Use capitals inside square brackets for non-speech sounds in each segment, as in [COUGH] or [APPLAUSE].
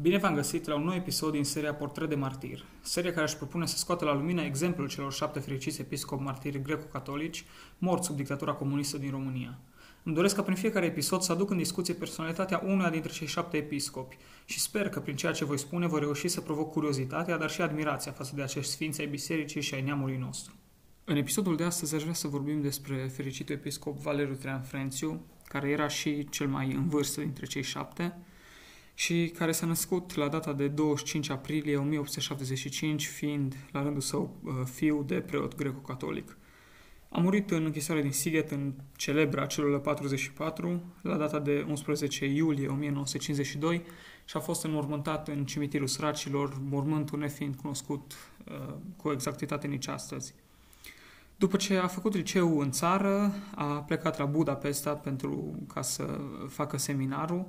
Bine v-am găsit la un nou episod din seria Portret de Martir, seria care își propune să scoată la lumină exemplul celor șapte fericiți episcopi martiri greco-catolici morți sub dictatura comunistă din România. Îmi doresc ca prin fiecare episod să aduc în discuție personalitatea unuia dintre cei șapte episcopi și sper că prin ceea ce voi spune voi reuși să provoc curiozitatea, dar și admirația față de acești sfinți ai bisericii și ai neamului nostru. În episodul de astăzi aș vrea să vorbim despre fericitul episcop Valeriu Trean Frențiu, care era și cel mai în vârstă dintre cei șapte, și care s-a născut la data de 25 aprilie 1875, fiind la rândul său uh, fiu de preot greco-catolic. A murit în închisoare din Sighet în celebra celulă 44 la data de 11 iulie 1952 și a fost înmormântat în cimitirul săracilor, mormântul nefiind cunoscut uh, cu exactitate nici astăzi. După ce a făcut liceu în țară, a plecat la Budapesta pentru ca să facă seminarul,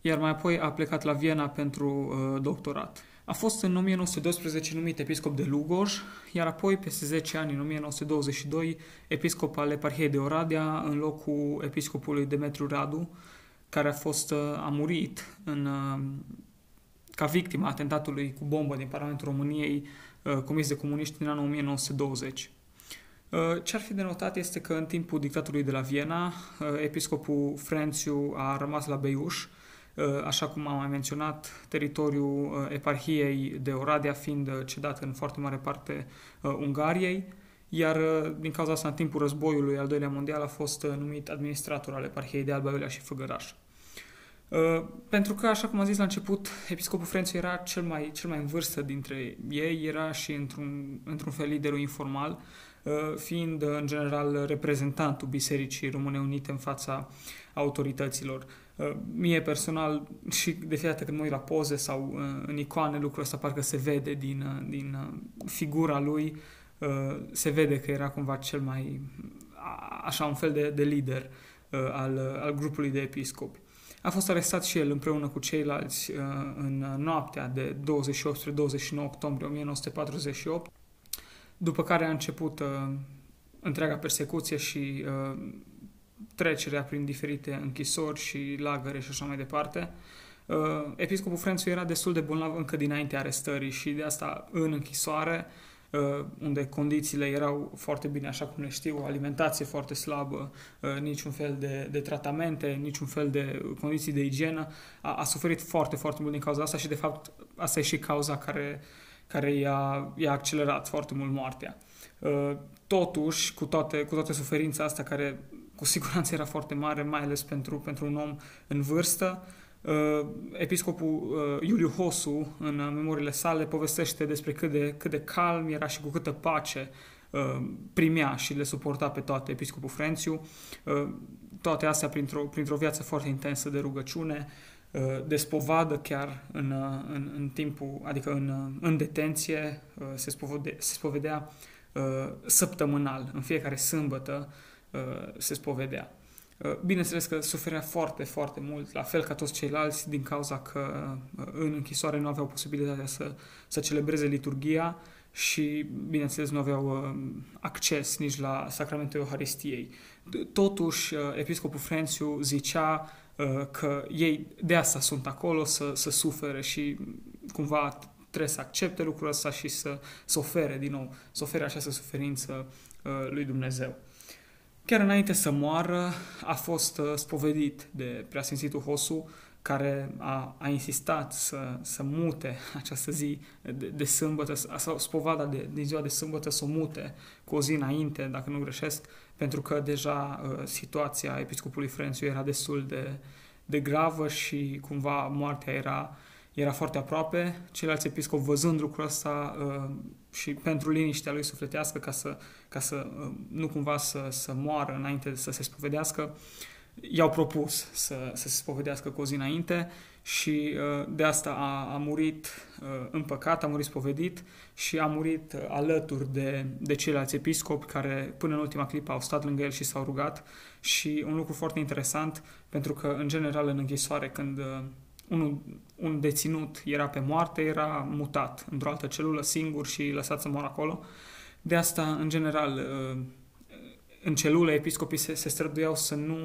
iar mai apoi a plecat la Viena pentru uh, doctorat. A fost în 1912 numit episcop de Lugoj, iar apoi, peste 10 ani, în 1922, episcop al eparhiei de Oradea, în locul episcopului Demetriu Radu, care a fost uh, a murit în, uh, ca victima atentatului cu bombă din Parlamentul României uh, comis de comuniști din anul 1920. Ce ar fi de notat este că în timpul dictatului de la Viena, episcopul Frențiu a rămas la Beiuș, Uh, așa cum am mai menționat, teritoriul uh, eparhiei de Oradea fiind uh, cedat în foarte mare parte Ungariei, iar din cauza asta, în timpul războiului al doilea mondial, a fost numit administrator al eparhiei de Alba Iulia și Făgăraș. Pentru că, așa cum am zis la început, episcopul Frențu era cel mai, cel mai în vârstă dintre ei, era și într-un, într-un fel liderul informal, fiind în general reprezentantul Bisericii Române Unite în fața autorităților. Uh, mie personal și de fiecare dată când mă uit la poze sau uh, în icoane lucrul ăsta parcă se vede din, uh, din figura lui, se vede că era cumva cel mai, așa, un fel de, de lider al, al grupului de episcopi. A fost arestat și el împreună cu ceilalți în noaptea de 28-29 octombrie 1948, după care a început întreaga persecuție și trecerea prin diferite închisori și lagăre și așa mai departe. Uh, episcopul Frențu era destul de bolnav încă dinainte arestării și de asta în închisoare, uh, unde condițiile erau foarte bine, așa cum le știu, o alimentație foarte slabă, uh, niciun fel de, de tratamente, niciun fel de condiții de igienă, a, a suferit foarte, foarte mult din cauza asta și de fapt asta e și cauza care, care i-a, i-a accelerat foarte mult moartea. Totuși, cu toate, cu toate suferința asta care cu siguranță era foarte mare, mai ales pentru, pentru un om în vârstă. Uh, episcopul uh, Iuliu Hosu, în memoriile sale, povestește despre cât de, cât de calm era și cu câtă pace uh, primea și le suporta pe toate episcopul Frențiu. Uh, toate astea printr-o, printr-o viață foarte intensă de rugăciune, uh, de spovadă chiar în, uh, în, în timpul, adică în, uh, în detenție, uh, se, spovede, se spovedea uh, săptămânal, în fiecare sâmbătă, Uh, se spovedea. Uh, bineînțeles că suferea foarte, foarte mult, la fel ca toți ceilalți, din cauza că uh, în închisoare nu aveau posibilitatea să, să celebreze liturgia și, bineînțeles, nu aveau acces nici la sacramentul Euharistiei. Totuși, episcopul Frențiu zicea că ei de asta sunt acolo, să, să sufere și cumva trebuie să accepte lucrul ăsta și să, să ofere din nou, să ofere această suferință lui Dumnezeu. Chiar înainte să moară, a fost uh, spovedit de preasfințitul Hosu, care a, a insistat să, să mute această zi de, de sâmbătă, sau spovada de, din ziua de sâmbătă să o mute cu o zi înainte, dacă nu greșesc, pentru că deja uh, situația episcopului Frențiu era destul de, de gravă și cumva moartea era, era foarte aproape. Ceilalți episcopi, văzând lucrul ăsta uh, și pentru liniștea lui sufletească, ca să, ca să uh, nu cumva să, să moară înainte să se spovedească, i-au propus să, să se spovedească cu o zi înainte și uh, de asta a, a murit uh, în păcat, a murit spovedit și a murit alături de, de ceilalți episcopi care până în ultima clipă au stat lângă el și s-au rugat și un lucru foarte interesant pentru că în general în închisoare când un, un deținut era pe moarte, era mutat într-o altă celulă singur și lăsat să moară acolo. De asta, în general, uh, în celule, episcopii se, se străduiau să nu,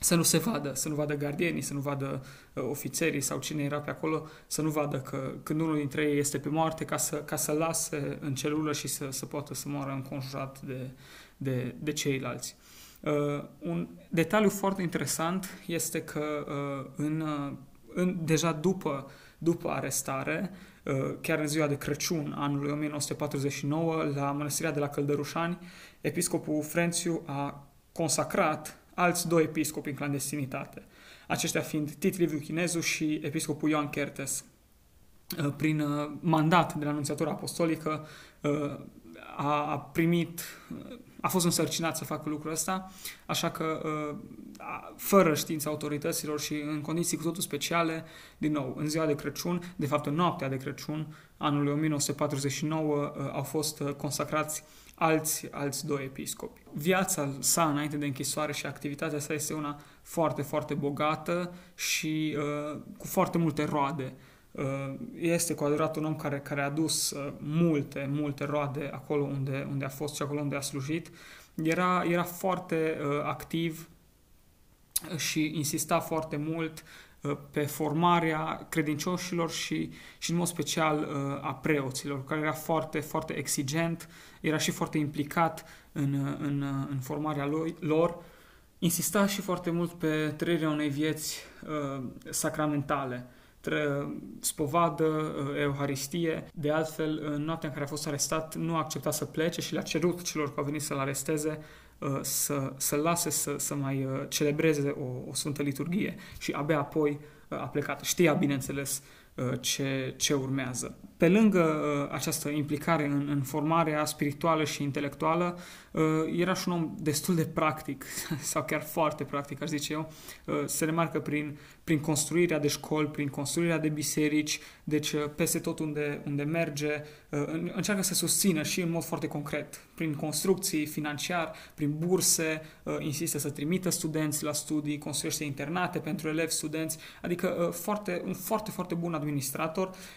să nu se vadă, să nu vadă gardienii, să nu vadă uh, ofițerii sau cine era pe acolo, să nu vadă că când unul dintre ei este pe moarte, ca să, ca să lase în celulă și să, să poată să moară înconjurat de, de, de ceilalți. Uh, un detaliu foarte interesant este că uh, în, uh, în, deja după, după arestare, uh, chiar în ziua de Crăciun anului 1949, la mănăstirea de la Căldărușani, episcopul Frențiu a consacrat alți doi episcopi în clandestinitate, aceștia fiind Tit Liviu Chinezu și episcopul Ioan Kertes. Uh, prin uh, mandat de la anunțiatura apostolică uh, a primit, a fost însărcinat să facă lucrul ăsta, așa că fără știința autorităților și în condiții cu totul speciale, din nou, în ziua de Crăciun, de fapt în noaptea de Crăciun, anului 1949, au fost consacrați alți, alți doi episcopi. Viața sa înainte de închisoare și activitatea sa este una foarte, foarte bogată și uh, cu foarte multe roade. Uh, este cu adevărat un om care, care a adus uh, multe, multe roade acolo unde, unde a fost și acolo unde a slujit. Era, era foarte uh, activ și insista foarte mult Uh, pe formarea credincioșilor și, și în mod special uh, a preoților, care era foarte, foarte exigent, era și foarte implicat în, uh, în, în formarea lor, insista și foarte mult pe trăirea unei vieți uh, sacramentale, tre- spovadă, uh, euharistie. De altfel, în noaptea în care a fost arestat, nu a acceptat să plece și le-a cerut celor care au venit să-l aresteze Uh, să, să lase să, să mai uh, celebreze o, o Sfântă Liturghie și abia apoi uh, a plecat. Știa, bineînțeles, ce, ce urmează. Pe lângă această implicare în, în formarea spirituală și intelectuală, era și un om destul de practic, [LAUGHS] sau chiar foarte practic, aș zice eu. Se remarcă prin, prin construirea de școli, prin construirea de biserici, deci peste tot unde, unde merge, încearcă să susțină și în mod foarte concret prin construcții financiar, prin burse, uh, insistă să trimită studenți la studii, construiește internate pentru elevi, studenți, adică uh, foarte, un foarte, foarte bun administrator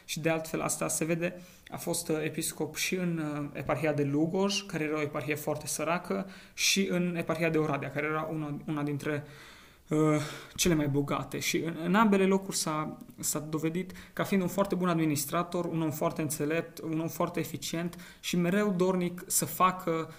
și de altfel asta se vede, a fost uh, episcop și în eparhia de Lugoj, care era o eparhie foarte săracă, și în eparhia de Oradea, care era una, una dintre Uh, cele mai bogate. Și în, în ambele locuri s-a, s-a dovedit ca fiind un foarte bun administrator, un om foarte înțelept, un om foarte eficient și mereu dornic să facă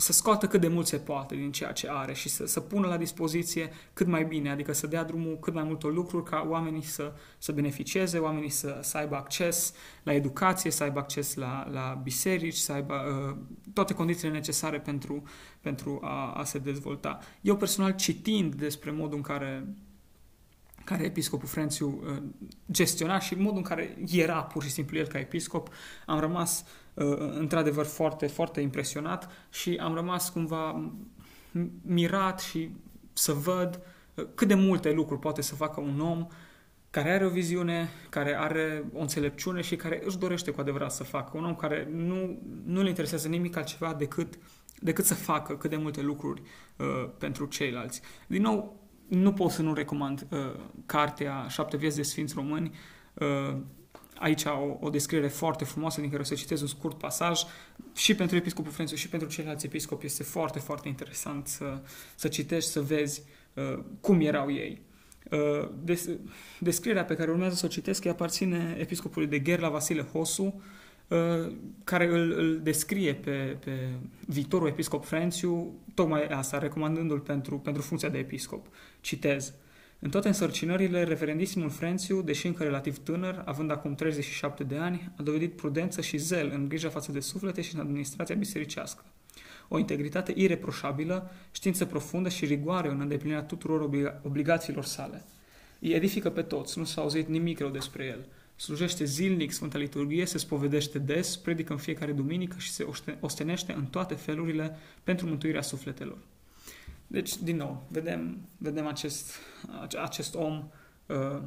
să scoată cât de mult se poate din ceea ce are și să, să pună la dispoziție cât mai bine, adică să dea drumul cât mai multor lucruri ca oamenii să, să beneficieze, oamenii să, să aibă acces la educație, să aibă acces la, la biserici, să aibă uh, toate condițiile necesare pentru, pentru a, a se dezvolta. Eu personal citind despre modul în care care episcopul Frențiu uh, gestiona și modul în care era pur și simplu el ca episcop, am rămas uh, într-adevăr foarte, foarte impresionat și am rămas cumva mirat și să văd uh, cât de multe lucruri poate să facă un om care are o viziune, care are o înțelepciune și care își dorește cu adevărat să facă. Un om care nu, nu le interesează nimic altceva decât, decât să facă cât de multe lucruri uh, pentru ceilalți. Din nou, nu pot să nu recomand uh, cartea Șapte vieți de Sfinți Români. Uh, aici o, o descriere foarte frumoasă din care o să citez un scurt pasaj și pentru episcopul Frențiu și pentru ceilalți episcopi este foarte, foarte interesant să, să citești, să vezi uh, cum erau ei. Uh, des, descrierea pe care urmează să o citesc îi aparține episcopului de Gherla Vasile Hosu, Uh, care îl, îl descrie pe, pe viitorul episcop Frențiu, tocmai asta, recomandându-l pentru, pentru funcția de episcop. Citez. În toate însărcinările, reverendisimul Frențiu, deși încă relativ tânăr, având acum 37 de ani, a dovedit prudență și zel în grija față de suflete și în administrația bisericească. O integritate ireproșabilă, știință profundă și rigoare în îndeplinirea tuturor obligațiilor sale. Îi edifică pe toți, nu s-a auzit nimic rău despre el – slujește zilnic Sfânta Liturghie, se spovedește des, predică în fiecare duminică și se ostenește în toate felurile pentru mântuirea sufletelor. Deci, din nou, vedem, vedem acest, acest om, uh,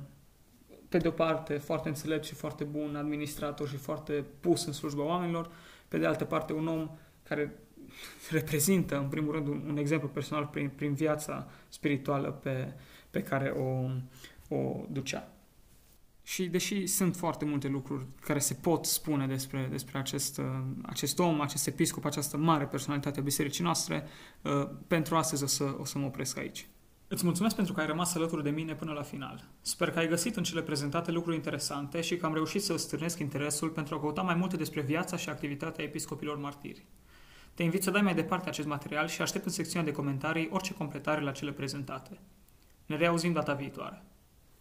pe de o parte, foarte înțelept și foarte bun administrator și foarte pus în slujba oamenilor, pe de altă parte, un om care [LAUGHS] reprezintă, în primul rând, un, un exemplu personal prin, prin viața spirituală pe, pe care o, o ducea. Și deși sunt foarte multe lucruri care se pot spune despre, despre acest, uh, acest om, acest episcop, această mare personalitate a bisericii noastre, uh, pentru astăzi o să, o să mă opresc aici. Îți mulțumesc pentru că ai rămas alături de mine până la final. Sper că ai găsit în cele prezentate lucruri interesante și că am reușit să îți stârnesc interesul pentru a căuta mai multe despre viața și activitatea episcopilor martiri. Te invit să dai mai departe acest material și aștept în secțiunea de comentarii orice completare la cele prezentate. Ne reauzim data viitoare.